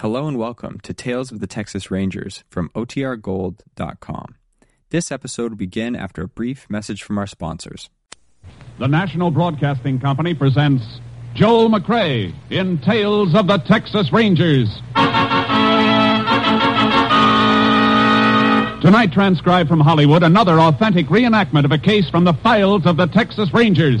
Hello and welcome to Tales of the Texas Rangers from OTRGold.com. This episode will begin after a brief message from our sponsors. The National Broadcasting Company presents Joel McCrea in Tales of the Texas Rangers. Tonight, transcribed from Hollywood, another authentic reenactment of a case from the files of the Texas Rangers.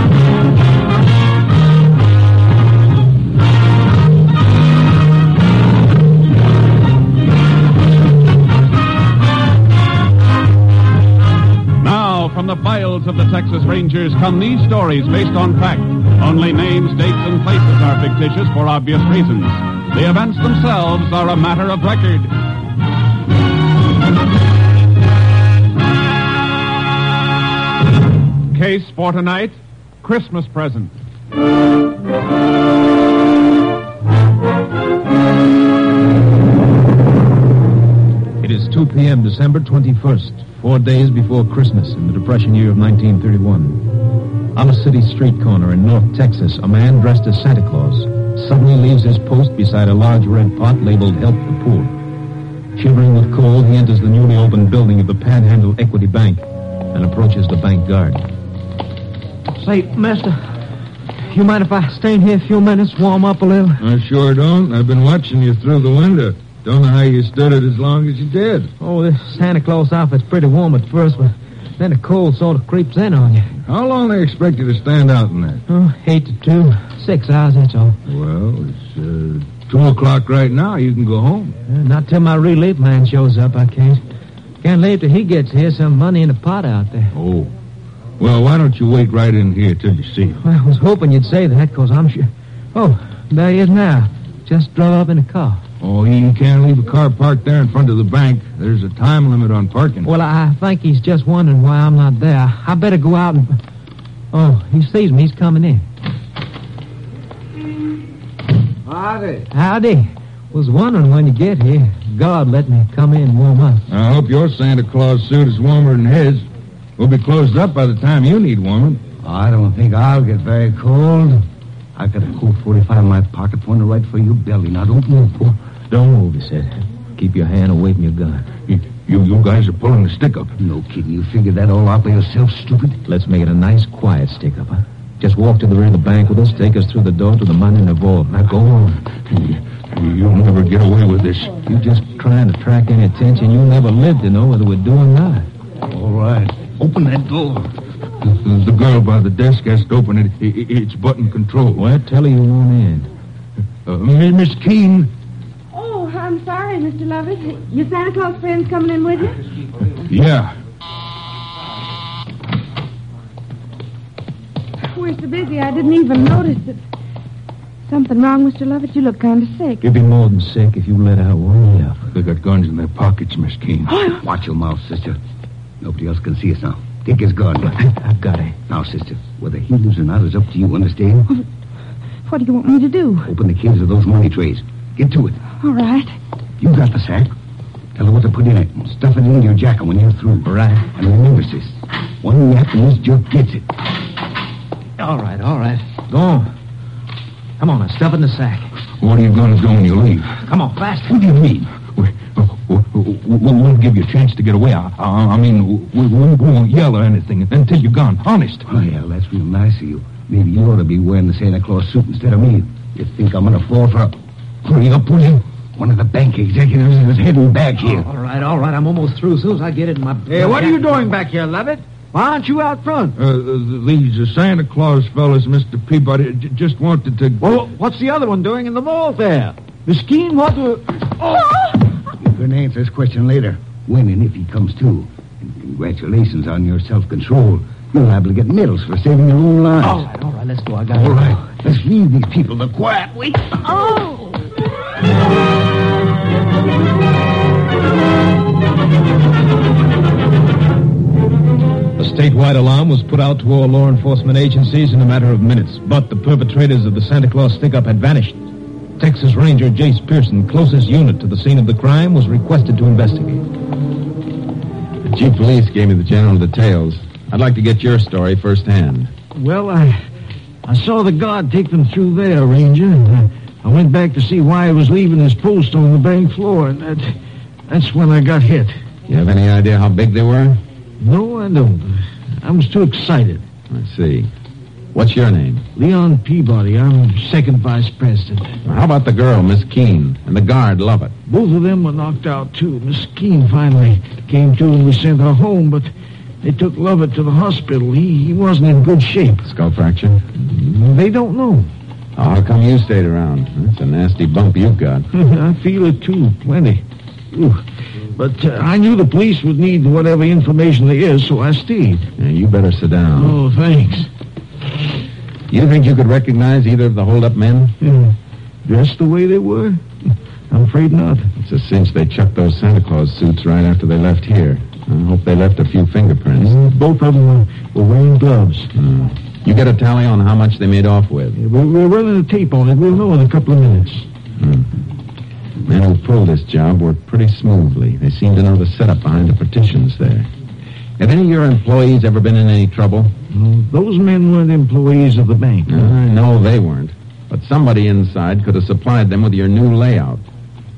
Of the Texas Rangers come these stories based on fact. Only names, dates, and places are fictitious for obvious reasons. The events themselves are a matter of record. Case for tonight Christmas present. 2 p.m., December 21st, four days before Christmas in the Depression year of 1931. On a city street corner in North Texas, a man dressed as Santa Claus suddenly leaves his post beside a large red pot labeled Help the Poor. Shivering with cold, he enters the newly opened building of the Panhandle Equity Bank and approaches the bank guard. Say, mister, you mind if I stay in here a few minutes, warm up a little? I sure don't. I've been watching you through the window. Don't know how you stood it as long as you did. Oh, this Santa Claus outfit's pretty warm at first, but then the cold sort of creeps in on you. How long they expect you to stand out in that? Oh, eight to two, six hours, that's all. Well, it's uh, two o'clock right now. You can go home. Uh, not till my relief man shows up, I can't. Can't leave till he gets here. Some money in the pot out there. Oh. Well, why don't you wait right in here till you see him? I was hoping you'd say that, because I'm sure. Oh, there he is now. Just drove up in a car. Oh, he can't leave a car parked there in front of the bank. There's a time limit on parking. Well, I think he's just wondering why I'm not there. I better go out and. Oh, he sees me. He's coming in. Howdy. Howdy. Was wondering when you get here. God let me come in and warm up. I hope your Santa Claus suit is warmer than his. We'll be closed up by the time you need warming. I don't think I'll get very cold. I've got a cool 45 in my pocket, pointed right for your belly. Now, don't move, boy. Don't move, he said. Keep your hand away from your gun. You, you, you guys are pulling the stick up. No kidding. You figured that all out by yourself, stupid? Let's make it a nice, quiet stick up, huh? Just walk to the rear of the bank with us, take us through the door to the money in the vault. Now go on. You'll never get away with this. You're just trying to attract any attention. You'll never live to know whether we're doing or not. All right. Open that door. The, the girl by the desk has to open it. I- I- It's button control. Well, tell her you won't in. Uh, Miss Keene. I'm sorry, Mr. Lovett. Your Santa Claus friend's coming in with you? Yeah. We're so busy, I didn't even notice it. Something wrong, Mr. Lovett? You look kind of sick. You'd be more than sick if you let out one yelp. They got guns in their pockets, Miss Keene. Watch your mouth, sister. Nobody else can see us now. Take his gun. I've got it. Now, sister, whether he lives or not is up to you, understand? What do you want me to do? Open the cases of those money trays. Get to it. All right. You got the sack. Tell her what to put in it. and Stuff it into your jacket when you're through. Right. And remember, sis, one yap and this jerk gets it. All right, all right. Go on. Come on, now, stuff in the sack. What are you going to do when you leave? Come on, fast. What do you mean? We, we, we, we'll give you a chance to get away. I, I, I mean, we, we won't yell or anything until you're gone. Honest. Oh, yeah, that's real nice of you. Maybe you ought to be wearing the Santa Claus suit instead of me. You think I'm going to fall for a... Hurry up, will you? One of the bank executives is heading back here. All right, all right. I'm almost through. As soon as I get it in my. Hey, what are you doing back here, Lovett? Why aren't you out front? Uh, these uh, Santa Claus fellas, Mr. Peabody, j- just wanted to... Well, what's the other one doing in the vault there? Miss Keene, what do... You're going to answer this question later. When and if he comes to. And congratulations on your self-control. You're liable to get medals for saving your own lives. All right, all right. Let's go. I got All it. right. Let's leave these people to quiet. Wait. Oh! Statewide alarm was put out to all law enforcement agencies in a matter of minutes, but the perpetrators of the Santa Claus stick-up had vanished. Texas Ranger Jace Pearson, closest unit to the scene of the crime, was requested to investigate. The chief police gave me the general details. I'd like to get your story firsthand. Well, I I saw the guard take them through there, Ranger. And uh, I, went back to see why he was leaving his post on the bank floor, and that, that's when I got hit. You have any idea how big they were? No, I don't. I was too excited. I see. What's your name? Leon Peabody. I'm second vice president. How about the girl, Miss Keene, and the guard, Lovett? Both of them were knocked out, too. Miss Keene finally came to, and we sent her home, but they took Lovett to the hospital. He, he wasn't in good shape. Skull fracture? They don't know. Oh, how come you stayed around? That's a nasty bump you've got. I feel it, too. Plenty. Ooh. But uh, I knew the police would need whatever information there is, so I stayed. Yeah, you better sit down. Oh, thanks. You think you could recognize either of the hold-up men? Yeah. Dressed the way they were? I'm afraid not. It's a cinch they chucked those Santa Claus suits right after they left here. I hope they left a few fingerprints. Mm, Both of them were, were wearing gloves. Mm. You get a tally on how much they made off with? Yeah, We're, we're running a tape on it. We'll know in a couple of minutes. Hmm. Men who pulled this job worked pretty smoothly. They seem to know the setup behind the partitions there. Have any of your employees ever been in any trouble? No, those men weren't employees of the bank. I know they weren't. But somebody inside could have supplied them with your new layout.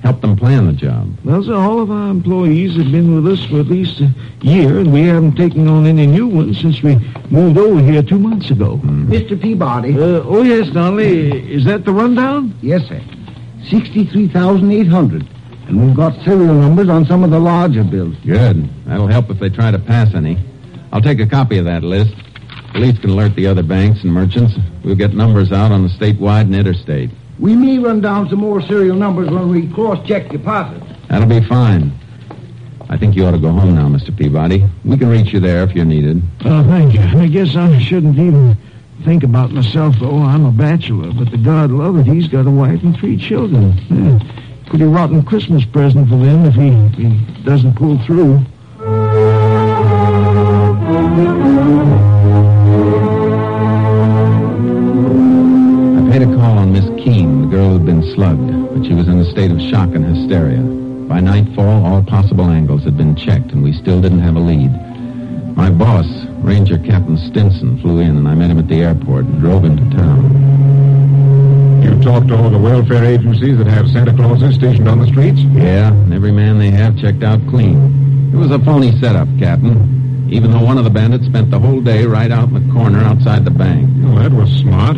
Helped them plan the job. Well, sir, all of our employees have been with us for at least a year, and we haven't taken on any new ones since we moved over here two months ago. Mr. Peabody. Uh, oh, yes, Donnelly. Is that the rundown? Yes, sir. 63,800. And we've got serial numbers on some of the larger bills. Good. That'll help if they try to pass any. I'll take a copy of that list. Police can alert the other banks and merchants. We'll get numbers out on the statewide and interstate. We may run down some more serial numbers when we cross-check deposits. That'll be fine. I think you ought to go home now, Mr. Peabody. We can reach you there if you're needed. Oh, thank you. I guess I shouldn't even think about myself, though. I'm a bachelor, but the guard Lovett, he's got a wife and three children. Yeah. Pretty rotten Christmas present for them if he, if he doesn't pull through. She was in a state of shock and hysteria. By nightfall, all possible angles had been checked, and we still didn't have a lead. My boss, Ranger Captain Stinson, flew in, and I met him at the airport and drove into town. You talked to all the welfare agencies that have Santa Clauses stationed on the streets? Yeah, and every man they have checked out clean. It was a phony setup, Captain. Even though one of the bandits spent the whole day right out in the corner outside the bank. Well, that was smart.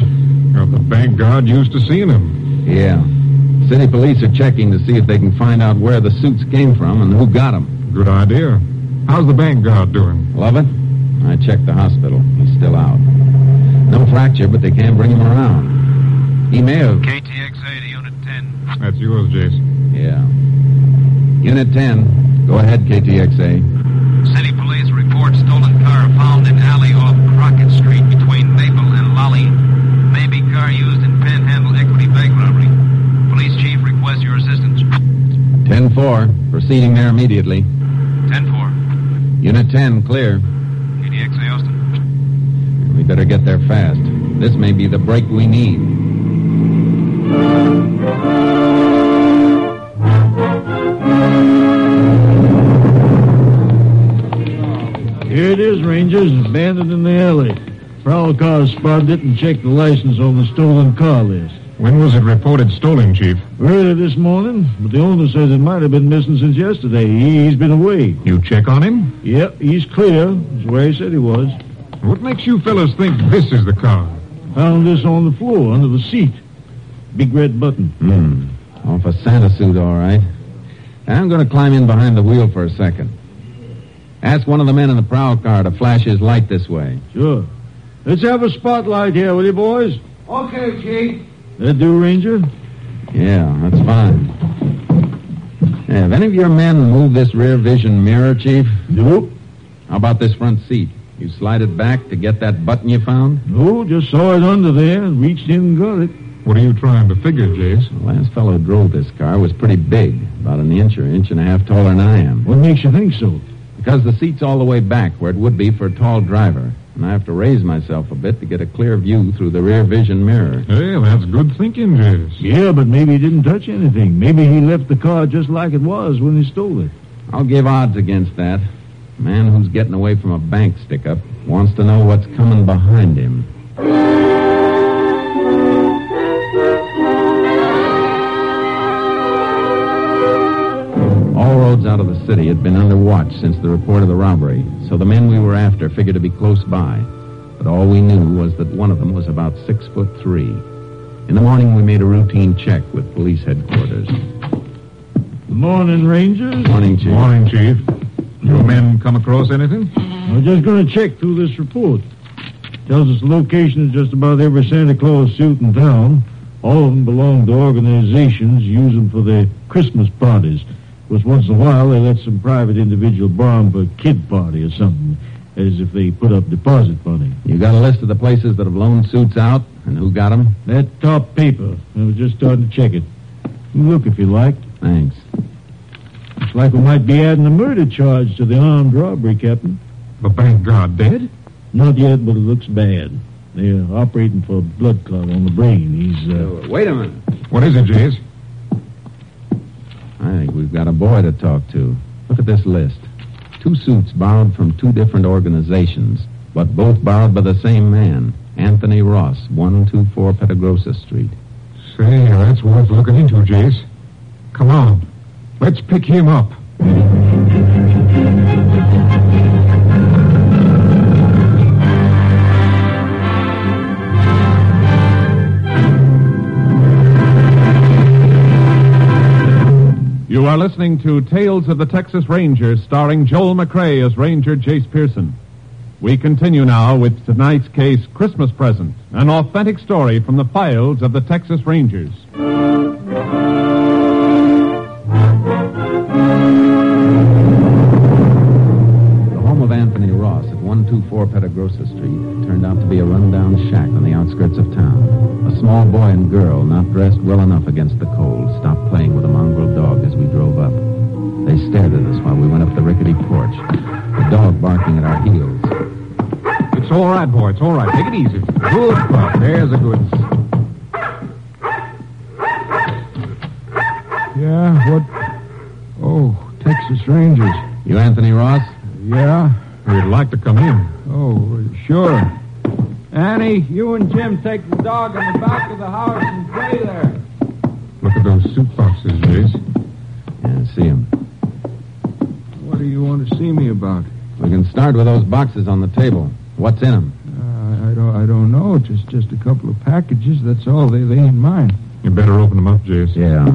Got the bank guard used to seeing him. Yeah. City police are checking to see if they can find out where the suits came from and who got them. Good idea. How's the bank guard doing? Lovett? I checked the hospital. He's still out. No fracture, but they can't bring him around. He may have. KTXA to Unit 10. That's yours, Jason. Yeah. Unit 10. Go ahead, KTXA. City police report stolen car found in alley off Crockett Street between Maple and Lolly. Maybe car used in Panhandle Equity Bank robbery. Police chief requests your assistance. 10-4. Proceeding there immediately. 10-4. Unit 10, clear. KTXA Austin. We better get there fast. This may be the break we need. Here it is, Rangers, abandoned in the alley. Prowl car spotted it and checked the license on the stolen car list. When was it reported stolen, Chief? Early this morning, but the owner says it might have been missing since yesterday. He, he's been away. You check on him? Yep, he's clear. That's where he said he was. What makes you fellas think this is the car? Found this on the floor under the seat. Big red button. Hmm. Off a Santa suit, all right. I'm going to climb in behind the wheel for a second. Ask one of the men in the prowl car to flash his light this way. Sure. Let's have a spotlight here, will you, boys? Okay, Chief. That do, Ranger? Yeah, that's fine. Yeah, have any of your men moved this rear vision mirror, Chief? Nope. How about this front seat? You slide it back to get that button you found? No, just saw it under there and reached in and got it. What are you trying to figure, Jace? The last fellow who drove this car was pretty big, about an inch or inch and a half taller than I am. What makes you think so? Because the seat's all the way back where it would be for a tall driver. And I have to raise myself a bit to get a clear view through the rear vision mirror. Hey, that's good thinking, Jace. Yeah, but maybe he didn't touch anything. Maybe he left the car just like it was when he stole it. I'll give odds against that. A man who's getting away from a bank stick up wants to know what's coming behind him. Out of the city had been under watch since the report of the robbery, so the men we were after figured to be close by. But all we knew was that one of them was about six foot three. In the morning, we made a routine check with police headquarters. Good morning, Rangers. Morning, Chief. Morning, Chief. Your men come across anything? I'm just going to check through this report. Tells us the location of just about every Santa Claus suit in town. All of them belong to organizations use them for their Christmas parties. Because once in a while they let some private individual borrow 'em for a kid party or something, as if they put up deposit money. You got a list of the places that have loaned suits out and who got them? That top paper. I was just starting to check it. You Look if you like. Thanks. Looks like we might be adding a murder charge to the armed robbery, Captain. The bank guard dead? Not yet, but it looks bad. They're operating for a blood clot on the brain. He's, uh... Wait a minute. What is it, Jace? I think we've got a boy to talk to. Look at this list. Two suits borrowed from two different organizations, but both borrowed by the same man, Anthony Ross, 124 Petagrosa Street. Say, that's worth looking into, Jace. Come on. Let's pick him up. You are listening to Tales of the Texas Rangers, starring Joel McCrea as Ranger Jace Pearson. We continue now with tonight's case, Christmas Present, an authentic story from the files of the Texas Rangers. 104 Petagrossa Street turned out to be a rundown shack on the outskirts of town. A small boy and girl, not dressed well enough against the cold, stopped playing with a mongrel dog as we drove up. They stared at us while we went up the rickety porch, the dog barking at our heels. It's all right, boy. It's all right. Take it easy. Good pup. There's a good. Yeah, what? Oh, Texas Rangers. You Anthony Ross? Yeah. We'd like to come in. Oh, sure. Annie, you and Jim take the dog in the back of the house and play there. Look at those suit boxes, Jace. Yeah, see them. What do you want to see me about? We can start with those boxes on the table. What's in them? Uh, I don't. I don't know. Just, just a couple of packages. That's all. They, they ain't mine. You better open them up, Jace. Yeah.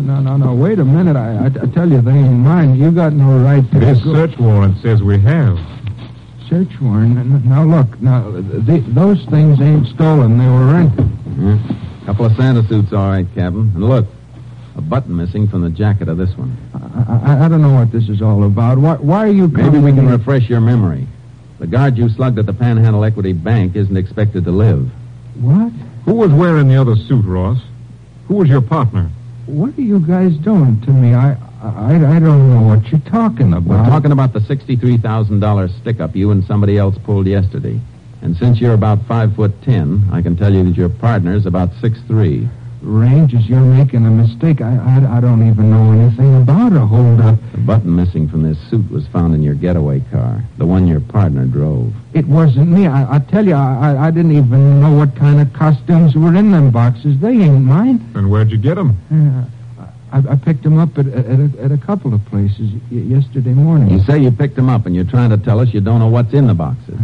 No, no, no. Wait a minute. I, I, I tell you, they ain't mine. You got no right to This go- search warrant says we have. Search warrant. Now look. Now th those things ain't stolen. They were rented. Mhm. Couple of Santa suits, all right, Captain. And look, a button missing from the jacket of this one. I, I, I don't know what this is all about. Why, why are you? Maybe we can here? refresh your memory. The guard you slugged at the Panhandle Equity Bank isn't expected to live. What? Who was wearing the other suit, Ross? Who was your partner? What are you guys doing to me? I, I, I don't know what you're talking about. We're talking about the $63,000 stick-up you and somebody else pulled yesterday. And since you're about five foot ten, I can tell you that your partner's about six three. Rangers, you're making a mistake. I, I, I don't even know anything about a holdup. The button missing from this suit was found in your getaway car, the one your partner drove. It wasn't me. I, I tell you, I, I- I didn't even know what kind of costumes were in them boxes. They ain't mine. And where'd you get them? Uh, I, I picked them up at, at, a, at a couple of places y- yesterday morning. You say you picked them up, and you're trying to tell us you don't know what's in the boxes.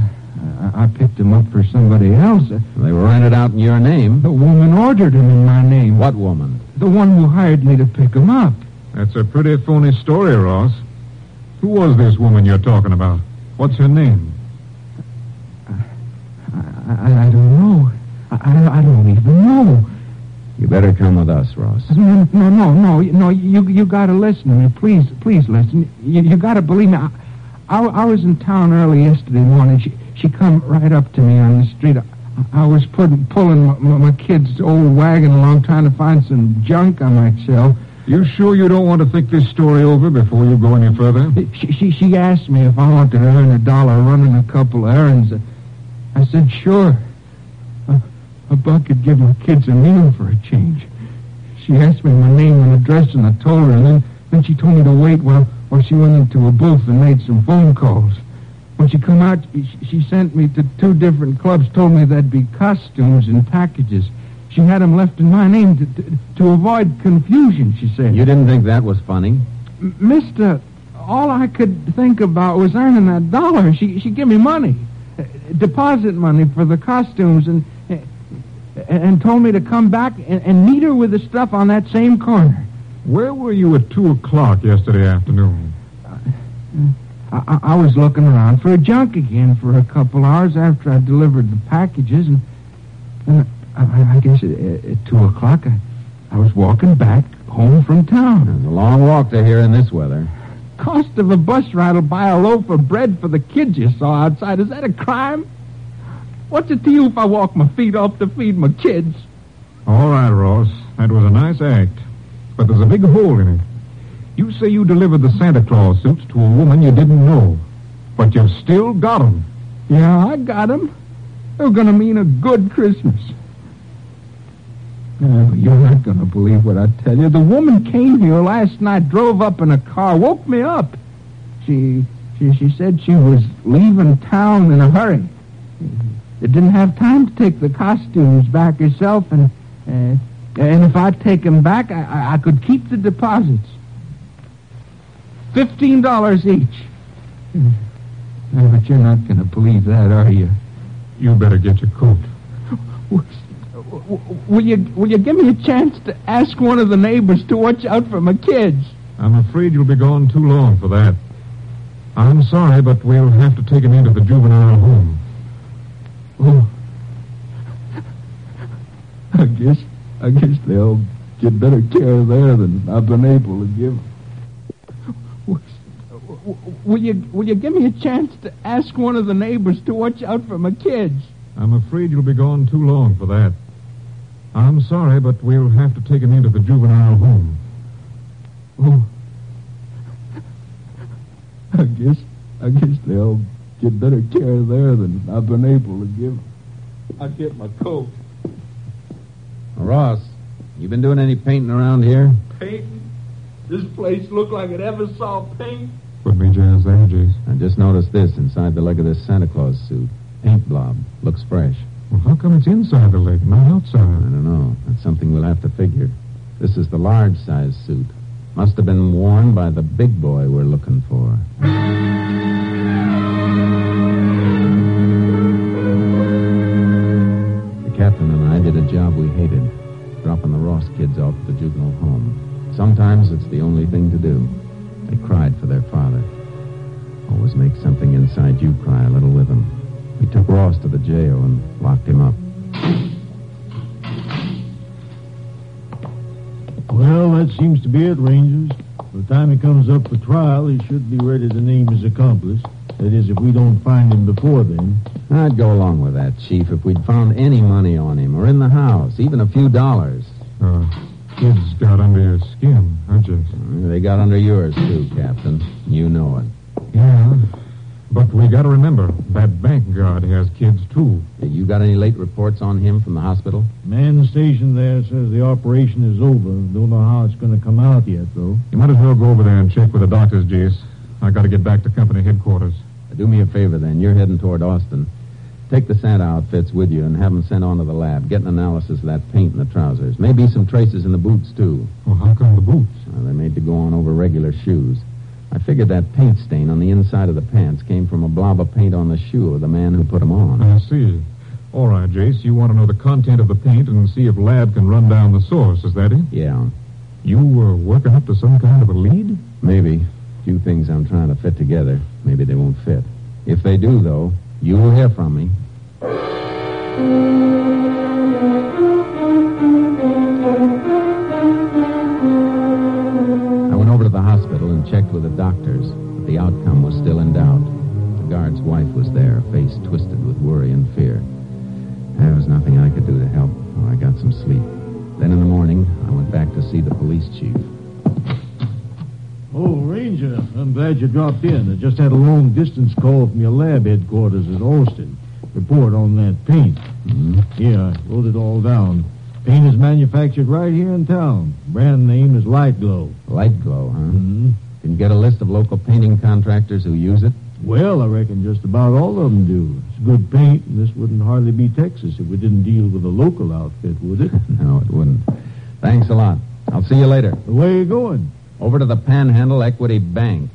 I, I picked him up for somebody else. They were rented out in your name. The woman ordered him in my name. What woman? The one who hired me to pick him up. That's a pretty phony story, Ross. Who was this woman you're talking about? What's her name? I, I, I don't know. I, I, I don't even know. You better come with us, Ross. No, no, no, no, no. You you got to listen to me, please, please listen. You, you got to believe me. I, I, I was in town early yesterday morning. She she come right up to me on the street. I, I was putting pulling my, my, my kid's old wagon along, trying to find some junk I might sell. You sure you don't want to think this story over before you go any further? She, she, she asked me if I wanted to earn a dollar running a couple of errands. I said, sure. A, a buck could give my kids a meal for a change. She asked me my name and address, and I told her, and then, then she told me to wait while, while she went into a booth and made some phone calls. When she come out, she, she sent me to two different clubs, told me there'd be costumes and packages. She had 'em left in my name to, to, to avoid confusion, she said. You didn't think that was funny? M- Mister, all I could think about was earning that dollar. She she give me money, uh, deposit money for the costumes, and uh, and told me to come back and, and meet her with the stuff on that same corner. Where were you at 2 o'clock yesterday afternoon? I, I, I was looking around for a junk again for a couple hours after I delivered the packages, and, and I, I guess at, at two o'clock I, I was walking back home from town. It's a long walk to here in this weather. Cost of a bus ride will buy a loaf of bread for the kids you saw outside. Is that a crime? What's it to you if I walk my feet off to feed my kids? All right, Ross. That was a nice act. But there's a big hole in it. You say you delivered the Santa Claus suits to a woman you didn't know. But you've still got 'em. Yeah, I got 'em. They're going to mean a good Christmas. Oh, you're not going to believe what I tell you. The woman came here last night, drove up in a car, woke me up. She, she, she said she was leaving town in a hurry. They didn't have time to take the costumes back herself, and uh, and if I'd take 'em back, I, I, I could keep the deposits. Fifteen dollars each. Uh, but you're not going to believe that, are you? You better get your coat. Will you will you give me a chance to ask one of the neighbors to watch out for my kids? I'm afraid you'll be gone too long for that. I'm sorry, but we'll have to take him into the juvenile home. Oh. I guess I guess they'll get better care there than I've been able to give. Will you will you give me a chance to ask one of the neighbors to watch out for my kids? I'm afraid you'll be gone too long for that. I'm sorry, but we'll have to take him into the juvenile home. Oh. I guess I guess they'll get better care there than I've been able to give. I get my coat. Ross, you been doing any painting around here? Painting? This place looked like it ever saw paint. Put me jazz there, Jace. I just noticed this inside the leg of this Santa Claus suit. Paint blob. Looks fresh. Well, how come it's inside the leg, not outside? I don't know. That's something we'll have to figure. This is the large size suit. Must have been worn by the big boy we're looking for. The captain and I did a job we hated, dropping the Ross kids off at the juvenile home. Sometimes it's the only thing to do. They cried for their father. Always make something inside you cry a little with them. We took Ross to the jail and locked him up. Well, that seems to be it, Rangers. By the time he comes up for trial, he should be ready to name his accomplice. That is, if we don't find him before then. I'd go along with that, Chief, if we'd found any money on him or in the house, even a few dollars. Uh, kids got under your skin, huh, Jace? Mm, they got under yours, too, Captain. You know it. Yeah. But we gotta remember, that bank guard has kids, too. You got any late reports on him from the hospital? Man stationed there says the operation is over. Don't know how it's going to come out yet, though. You might as well go over there and check with the doctors, Jace. I gotta get back to company headquarters. Do me a favor, then. You're heading toward Austin. Take the Santa outfits with you and have them sent on to the lab. Get an analysis of that paint in the trousers. Maybe some traces in the boots, too. Well, how come the boots? Well, they're made to go on over regular shoes. I figured that paint stain on the inside of the pants came from a blob of paint on the shoe of the man who put them on. I see. All right, Jace. You want to know the content of the paint and see if Lab can run down the source. Is that it? Yeah, You were working up to some kind of a lead? maybe. Few things I'm trying to fit together. Maybe they won't fit. If they do, though, you will hear from me. I went over to the hospital and checked with the doctors, but the outcome was still in doubt. The guard's wife was there, face twisted with worry and fear. There was nothing I could do to help, so I got some sleep. Then in the morning, I went back to see the police chief. Glad you dropped in. I just had a long distance call from your lab headquarters at Austin. Report on that paint. Mm-hmm. Here, I wrote it all down. Paint is manufactured right here in town. Brand name is Light Glow. Light glow, huh? Mm-hmm. Can you get a list of local painting contractors who use it? Well, I reckon just about all of them do. It's good paint, and this wouldn't hardly be Texas if we didn't deal with a local outfit, would it? No, it wouldn't. Thanks a lot. I'll see you later. Where are you going? Over to the Panhandle Equity Bank.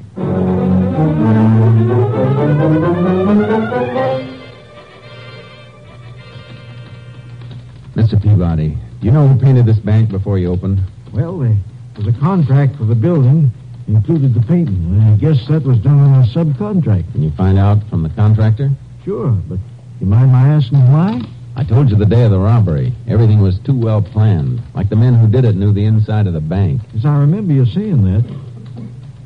Mr. Peabody, do you know who painted this bank before you opened? Well, there was a contract for the building, included the painting. I guess that was done on a subcontract. Can you find out from the contractor? Sure, but you mind my asking why? I told you the day of the robbery. Everything was too well planned. Like the men who did it knew the inside of the bank. As I remember you saying that.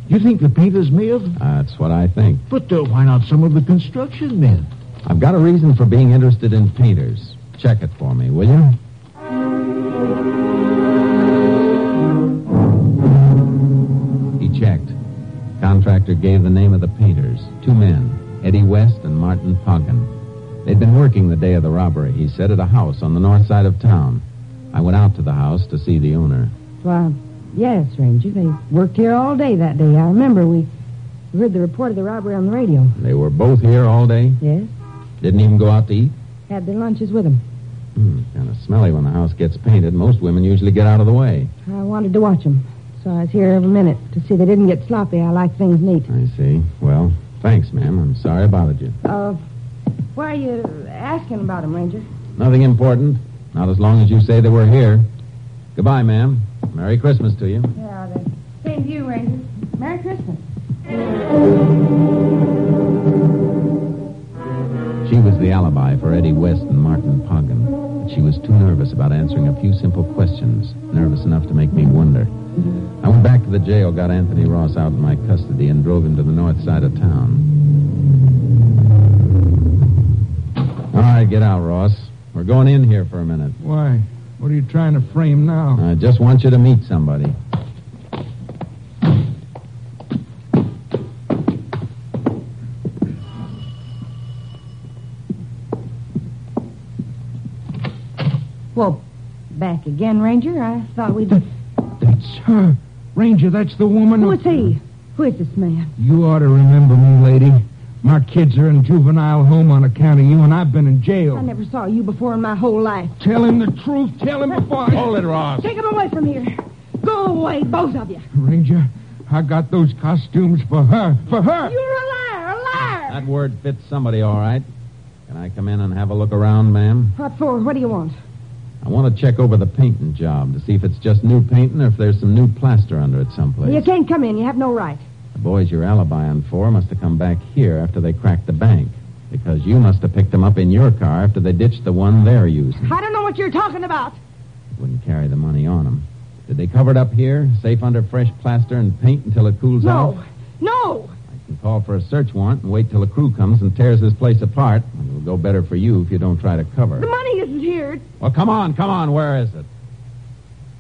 You think the painters may have? That's what I think. But uh, why not some of the construction men? I've got a reason for being interested in painters. Check it for me, will you? He checked. Contractor gave the name of the painters. Two men, Eddie West and Martin Poggin. They'd been working the day of the robbery, he said, at a house on the north side of town. I went out to the house to see the owner. Well, yes, Ranger. They worked here all day that day. I remember we heard the report of the robbery on the radio. They were both here all day? Yes. Didn't even go out to eat? Had their lunches with them. Hmm, kind of smelly when the house gets painted. Most women usually get out of the way. I wanted to watch them, so I was here every minute to see they didn't get sloppy. I like things neat. I see. Well, thanks, ma'am. I'm sorry I bothered you. Uh, why are you asking about him, Ranger? Nothing important. Not as long as you say that we're here. Goodbye, ma'am. Merry Christmas to you. Yeah, same to you, Ranger. Merry Christmas. She was the alibi for Eddie West and Martin Poggin. But she was too nervous about answering a few simple questions, nervous enough to make me wonder. I went back to the jail, got Anthony Ross out in my custody, and drove him to the north side of town. Get out, Ross. We're going in here for a minute. Why? What are you trying to frame now? I just want you to meet somebody. Well, back again, Ranger. I thought we'd. That's her. Ranger, that's the woman. Who is he? Who is this man? You ought to remember me, lady. My kids are in juvenile home on account of you, and I've been in jail. I never saw you before in my whole life. Tell him the truth. Tell him before I... Hold it, Ross. Take him away from here. Go away, both of you. Ranger, I got those costumes for her. For her. You're a liar, a liar. That word fits somebody all right. Can I come in and have a look around, ma'am? What for? What do you want? I want to check over the painting job to see if it's just new painting or if there's some new plaster under it someplace. You can't come in. You have no right. The boys you're alibying for must have come back here after they cracked the bank. Because you must have picked them up in your car after they ditched the one they're using. I don't know what you're talking about. Wouldn't carry the money on them. Did they cover it up here, safe under fresh plaster and paint until it cools No. off? No. I can call for a search warrant and wait till a crew comes and tears this place apart. It'll go better for you if you don't try to cover. The money isn't here. Well, come on, come on. Where is it?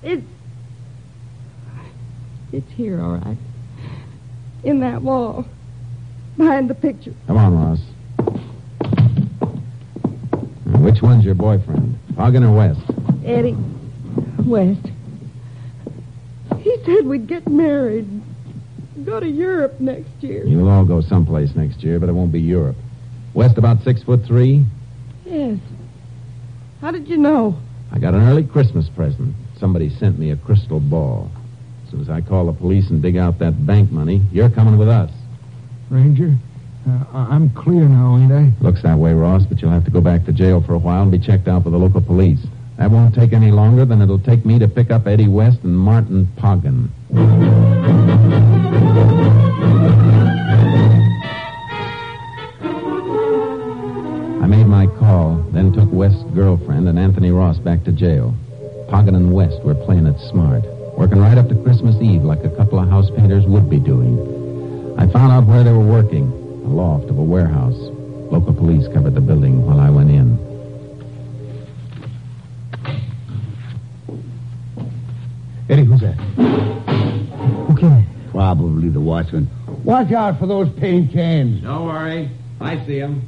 It's. It's here, all right. In that wall. Behind the picture. Come on, Ross. Now, Which one's your boyfriend? Poggin or West? Eddie. West. He said we'd get married. Go to Europe next year. You'll all go someplace next year, but it won't be Europe. West about six foot three. Yes. How did you know? I got an early Christmas present. Somebody sent me a crystal ball. As soon as I call the police and dig out that bank money, you're coming with us. Ranger, uh, I'm clear now, ain't I? Looks that way, Ross, but you'll have to go back to jail for a while and be checked out by the local police. That won't take any longer than it'll take me to pick up Eddie West and Martin Poggin. I made my call, then took West's girlfriend and Anthony Ross back to jail. Poggin and West were playing it smart, working right up to Christmas Eve like a couple of house painters would be doing. I found out where they were working, a loft of a warehouse. Local police covered the building while I went in. Eddie, who's that? Who Okay. Probably the watchman. Watch out for those paint cans. Don't worry. I see him.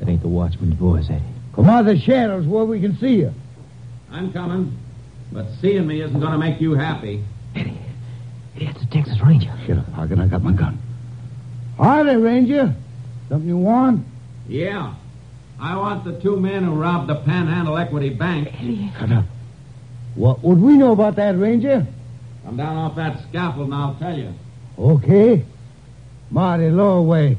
That ain't the watchman's voice, Eddie. Come out of the shadows where we can see you. I'm coming. But seeing me isn't going to make you happy. Eddie, it's a Texas Ranger. Shut up, Poggin. I got my gun. Howdy, Ranger. Something you want? Yeah. I want the two men who robbed the Panhandle Equity Bank. Shut up. What would we know about that, Ranger? Come down off that scaffold and I'll tell you. Okay. Marty, lower away.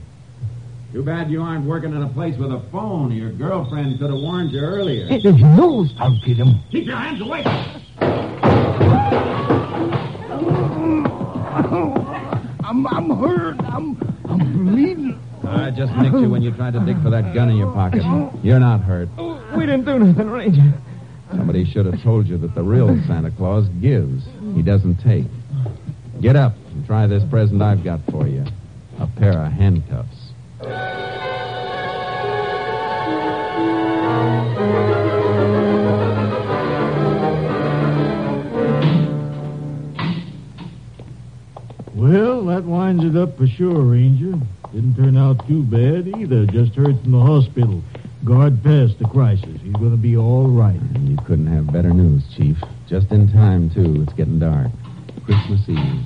Too bad you aren't working in a place with a phone. Your girlfriend could have warned you earlier. Hey, there's nose. I'll get him. Keep your hands away. I'm, I'm hurt. I'm, I'm bleeding. I just nicked you when you tried to dig for that gun in your pocket. You're not hurt. We didn't do nothing, Ranger. Somebody should have told you that the real Santa Claus gives. He doesn't take. Get up and try this present I've got for you. A pair of handcuffs. Well, that winds it up for sure, Ranger. Didn't turn out too bad either. Just heard from the hospital. Guard passed the crisis. He's going to be all right. You couldn't have better news, Chief. Just in time, too. It's getting dark. Christmas Eve.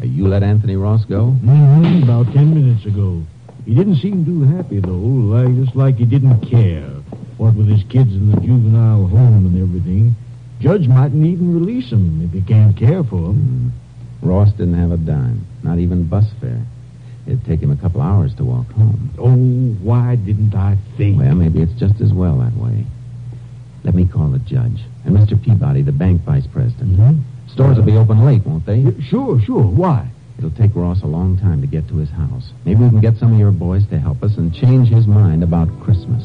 Uh, you let Anthony Ross go? Mm-hmm, about ten minutes ago. He didn't seem too happy, though, like, just like he didn't care. What with his kids in the juvenile home and everything. Judge mightn't even release him if he can't care for him. Ross didn't have a dime, not even bus fare. It'd take him a couple hours to walk home. Oh, why didn't I think? Well, maybe it's just as well that way. Let me call the judge and Mr. Peabody, the bank vice president. Mhm. Stores will be open late, won't they? Sure, sure. Why? It'll take Ross a long time to get to his house. Maybe we can get some of your boys to help us and change his mind about Christmas.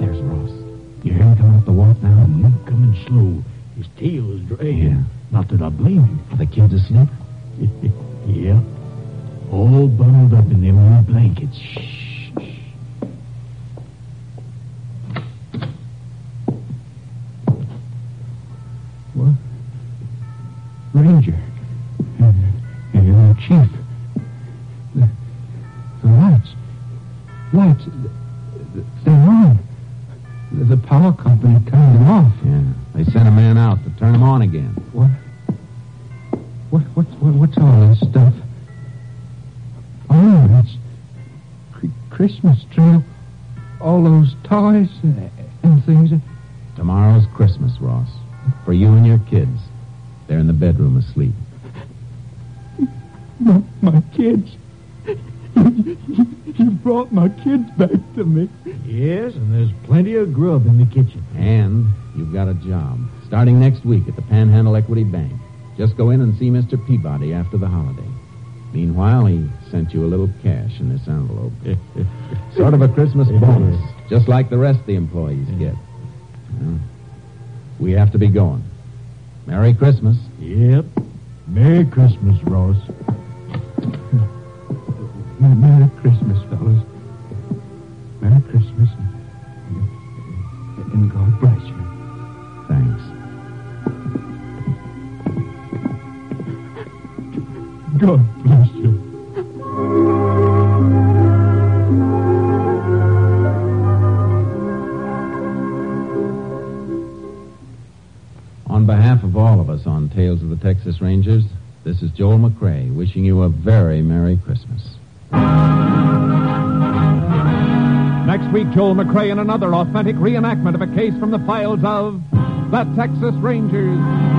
There's Ross. You hear him coming up the walk now? Mm, coming slow. His tail is dragging. Yeah. Not that I blame him. Are the kids asleep? yeah. All bundled up in their new blankets. Shh. They're the power week at the Panhandle Equity Bank. Just go in and see Mr. Peabody after the holiday. Meanwhile, he sent you a little cash in this envelope. sort of a Christmas bonus, just like the rest of the employees get. Well, we have to be going. Merry Christmas. Yep. Merry Christmas, Ross. Merry Christmas, fellas. Merry Christmas. And God bless you. God bless you. On behalf of all of us on Tales of the Texas Rangers, this is Joel McCrea wishing you a very Merry Christmas. Next week, Joel McCrea in another authentic reenactment of a case from the files of the Texas Rangers.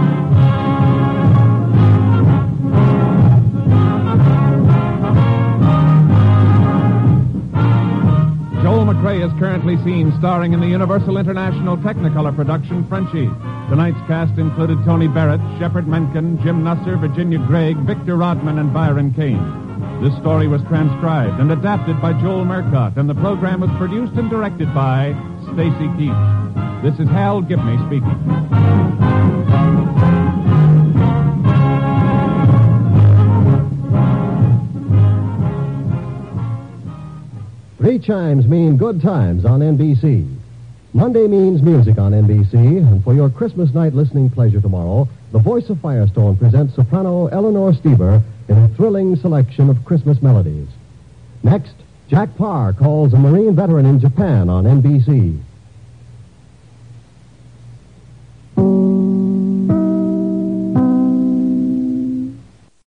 McCrea is currently seen starring in the Universal International Technicolor production Frenchie. Tonight's cast included Tony Barrett, Shepard Menken, Jim Nusser, Virginia Gregg, Victor Rodman, and Byron Kane. This story was transcribed and adapted by Joel Murcott, and the program was produced and directed by Stacy Keach. This is Hal Gibney speaking. Chimes mean good times on NBC. Monday means music on NBC, and for your Christmas night listening pleasure tomorrow, the voice of Firestone presents soprano Eleanor Steber in a thrilling selection of Christmas melodies. Next, Jack Paar calls a Marine veteran in Japan on NBC.